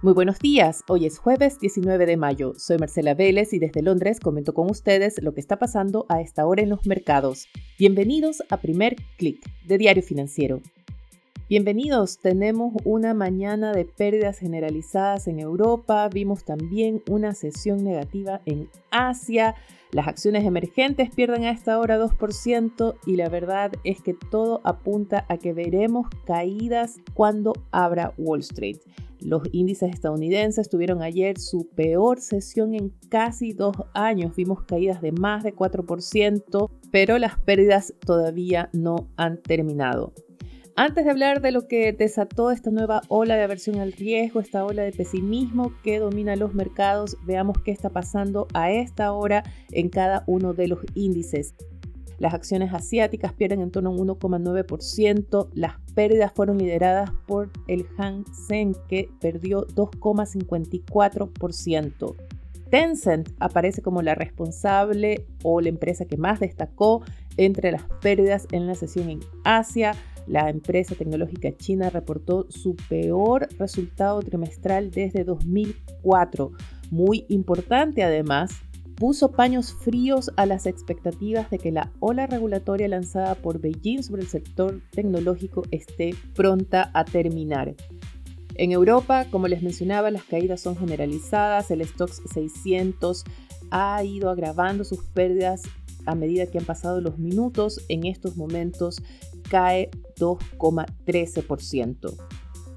Muy buenos días, hoy es jueves 19 de mayo. Soy Marcela Vélez y desde Londres comento con ustedes lo que está pasando a esta hora en los mercados. Bienvenidos a Primer Click de Diario Financiero. Bienvenidos, tenemos una mañana de pérdidas generalizadas en Europa, vimos también una sesión negativa en Asia, las acciones emergentes pierden a esta hora 2% y la verdad es que todo apunta a que veremos caídas cuando abra Wall Street. Los índices estadounidenses tuvieron ayer su peor sesión en casi dos años. Vimos caídas de más de 4%, pero las pérdidas todavía no han terminado. Antes de hablar de lo que desató esta nueva ola de aversión al riesgo, esta ola de pesimismo que domina los mercados, veamos qué está pasando a esta hora en cada uno de los índices. Las acciones asiáticas pierden en torno a un 1,9%. Las pérdidas fueron lideradas por el Hang Seng, que perdió 2,54%. Tencent aparece como la responsable o la empresa que más destacó entre las pérdidas en la sesión en Asia. La empresa tecnológica china reportó su peor resultado trimestral desde 2004. Muy importante además, puso paños fríos a las expectativas de que la ola regulatoria lanzada por Beijing sobre el sector tecnológico esté pronta a terminar. En Europa, como les mencionaba, las caídas son generalizadas, el Stocks 600 ha ido agravando sus pérdidas a medida que han pasado los minutos, en estos momentos cae 2,13%.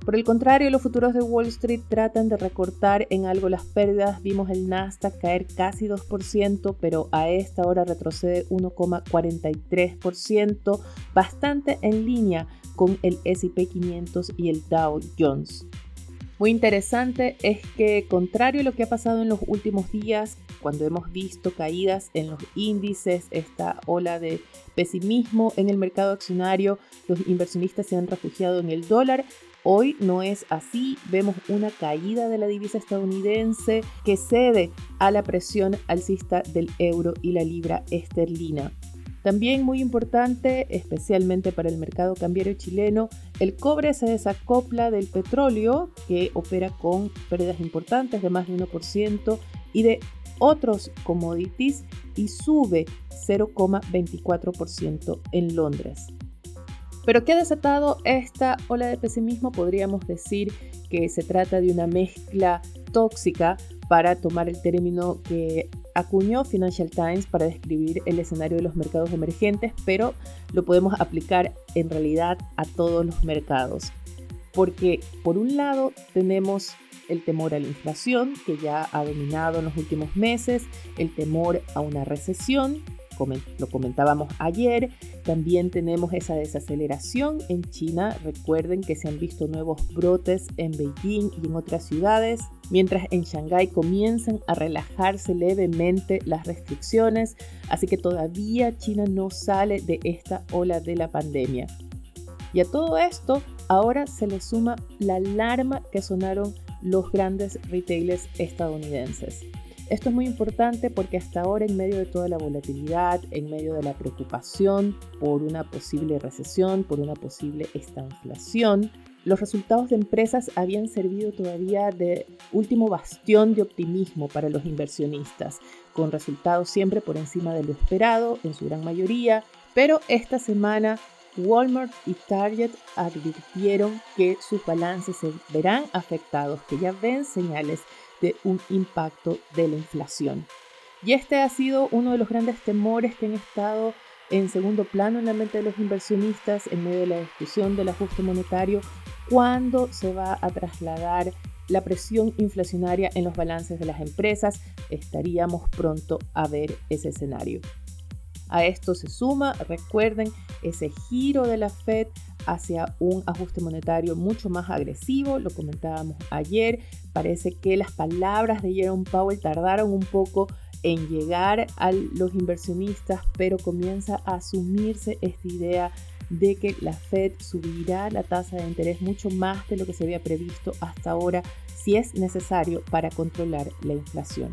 Por el contrario, los futuros de Wall Street tratan de recortar en algo las pérdidas. Vimos el Nasdaq caer casi 2%, pero a esta hora retrocede 1,43%, bastante en línea con el SP 500 y el Dow Jones. Muy interesante es que, contrario a lo que ha pasado en los últimos días, cuando hemos visto caídas en los índices, esta ola de pesimismo en el mercado accionario, los inversionistas se han refugiado en el dólar. Hoy no es así, vemos una caída de la divisa estadounidense que cede a la presión alcista del euro y la libra esterlina. También muy importante, especialmente para el mercado cambiario chileno, el cobre se desacopla del petróleo, que opera con pérdidas importantes de más de 1%, y de otros commodities, y sube 0,24% en Londres. Pero ¿qué ha desatado esta ola de pesimismo? Podríamos decir que se trata de una mezcla tóxica para tomar el término que acuñó Financial Times para describir el escenario de los mercados emergentes, pero lo podemos aplicar en realidad a todos los mercados. Porque por un lado tenemos el temor a la inflación, que ya ha dominado en los últimos meses, el temor a una recesión, lo comentábamos ayer. También tenemos esa desaceleración en China. Recuerden que se han visto nuevos brotes en Beijing y en otras ciudades, mientras en Shanghái comienzan a relajarse levemente las restricciones. Así que todavía China no sale de esta ola de la pandemia. Y a todo esto, ahora se le suma la alarma que sonaron los grandes retailers estadounidenses. Esto es muy importante porque hasta ahora, en medio de toda la volatilidad, en medio de la preocupación por una posible recesión, por una posible estanflación, los resultados de empresas habían servido todavía de último bastión de optimismo para los inversionistas, con resultados siempre por encima de lo esperado en su gran mayoría, pero esta semana Walmart y Target advirtieron que sus balances se verán afectados, que ya ven señales de un impacto de la inflación. Y este ha sido uno de los grandes temores que han estado en segundo plano en la mente de los inversionistas en medio de la discusión del ajuste monetario, cuando se va a trasladar la presión inflacionaria en los balances de las empresas, estaríamos pronto a ver ese escenario. A esto se suma, recuerden, ese giro de la Fed hacia un ajuste monetario mucho más agresivo, lo comentábamos ayer, parece que las palabras de Jerome Powell tardaron un poco en llegar a los inversionistas, pero comienza a asumirse esta idea de que la Fed subirá la tasa de interés mucho más de lo que se había previsto hasta ahora si es necesario para controlar la inflación.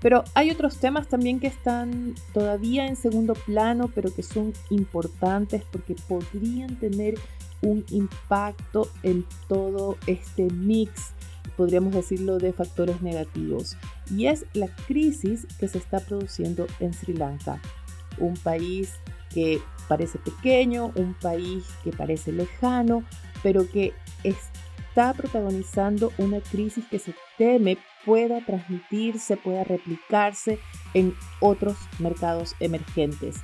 Pero hay otros temas también que están todavía en segundo plano, pero que son importantes porque podrían tener un impacto en todo este mix podríamos decirlo, de factores negativos, y es la crisis que se está produciendo en Sri Lanka, un país que parece pequeño, un país que parece lejano, pero que está protagonizando una crisis que se teme pueda transmitirse, pueda replicarse en otros mercados emergentes.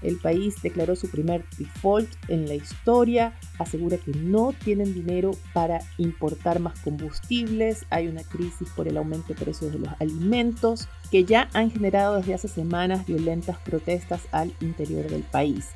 El país declaró su primer default en la historia, asegura que no tienen dinero para importar más combustibles, hay una crisis por el aumento de precios de los alimentos que ya han generado desde hace semanas violentas protestas al interior del país.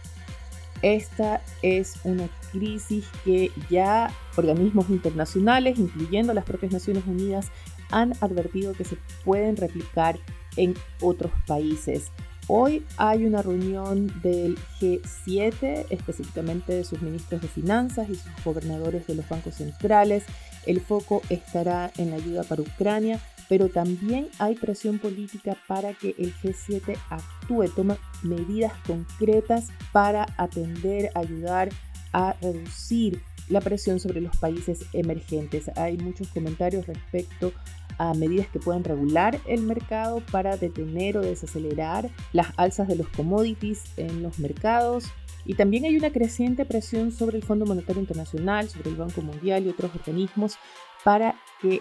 Esta es una crisis que ya organismos internacionales, incluyendo las propias Naciones Unidas, han advertido que se pueden replicar en otros países. Hoy hay una reunión del G7, específicamente de sus ministros de finanzas y sus gobernadores de los bancos centrales. El foco estará en la ayuda para Ucrania, pero también hay presión política para que el G7 actúe, tome medidas concretas para atender, ayudar a reducir la presión sobre los países emergentes. Hay muchos comentarios respecto a medidas que puedan regular el mercado para detener o desacelerar las alzas de los commodities en los mercados. Y también hay una creciente presión sobre el Fondo Monetario Internacional, sobre el Banco Mundial y otros organismos para que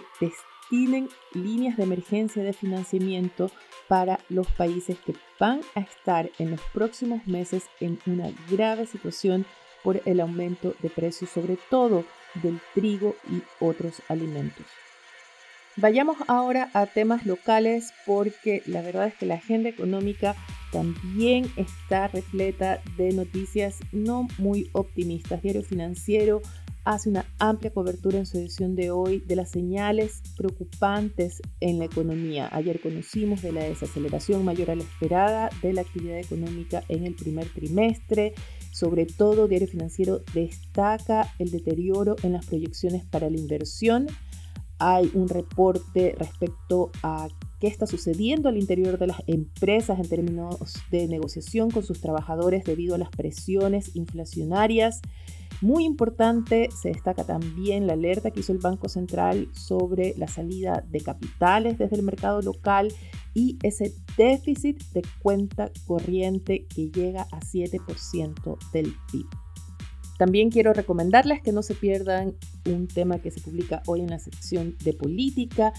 destinen líneas de emergencia de financiamiento para los países que van a estar en los próximos meses en una grave situación por el aumento de precios, sobre todo del trigo y otros alimentos. Vayamos ahora a temas locales porque la verdad es que la agenda económica también está repleta de noticias no muy optimistas. Diario Financiero hace una amplia cobertura en su edición de hoy de las señales preocupantes en la economía. Ayer conocimos de la desaceleración mayor a la esperada de la actividad económica en el primer trimestre. Sobre todo, Diario Financiero destaca el deterioro en las proyecciones para la inversión. Hay un reporte respecto a qué está sucediendo al interior de las empresas en términos de negociación con sus trabajadores debido a las presiones inflacionarias. Muy importante, se destaca también la alerta que hizo el Banco Central sobre la salida de capitales desde el mercado local y ese déficit de cuenta corriente que llega a 7% del PIB. También quiero recomendarles que no se pierdan un tema que se publica hoy en la sección de política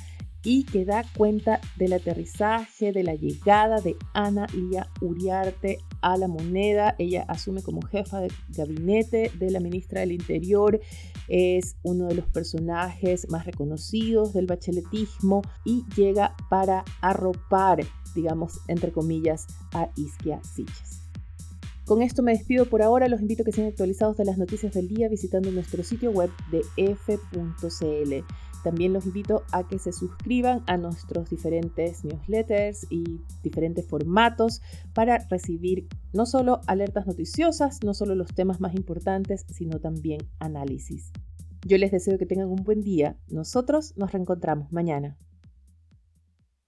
y que da cuenta del aterrizaje, de la llegada de Ana Lía Uriarte a la moneda. Ella asume como jefa de gabinete de la ministra del Interior. Es uno de los personajes más reconocidos del bacheletismo y llega para arropar, digamos, entre comillas, a Isquia Siches. Con esto me despido por ahora. Los invito a que sean actualizados de las noticias del día visitando nuestro sitio web de f.cl. También los invito a que se suscriban a nuestros diferentes newsletters y diferentes formatos para recibir no solo alertas noticiosas, no solo los temas más importantes, sino también análisis. Yo les deseo que tengan un buen día. Nosotros nos reencontramos mañana.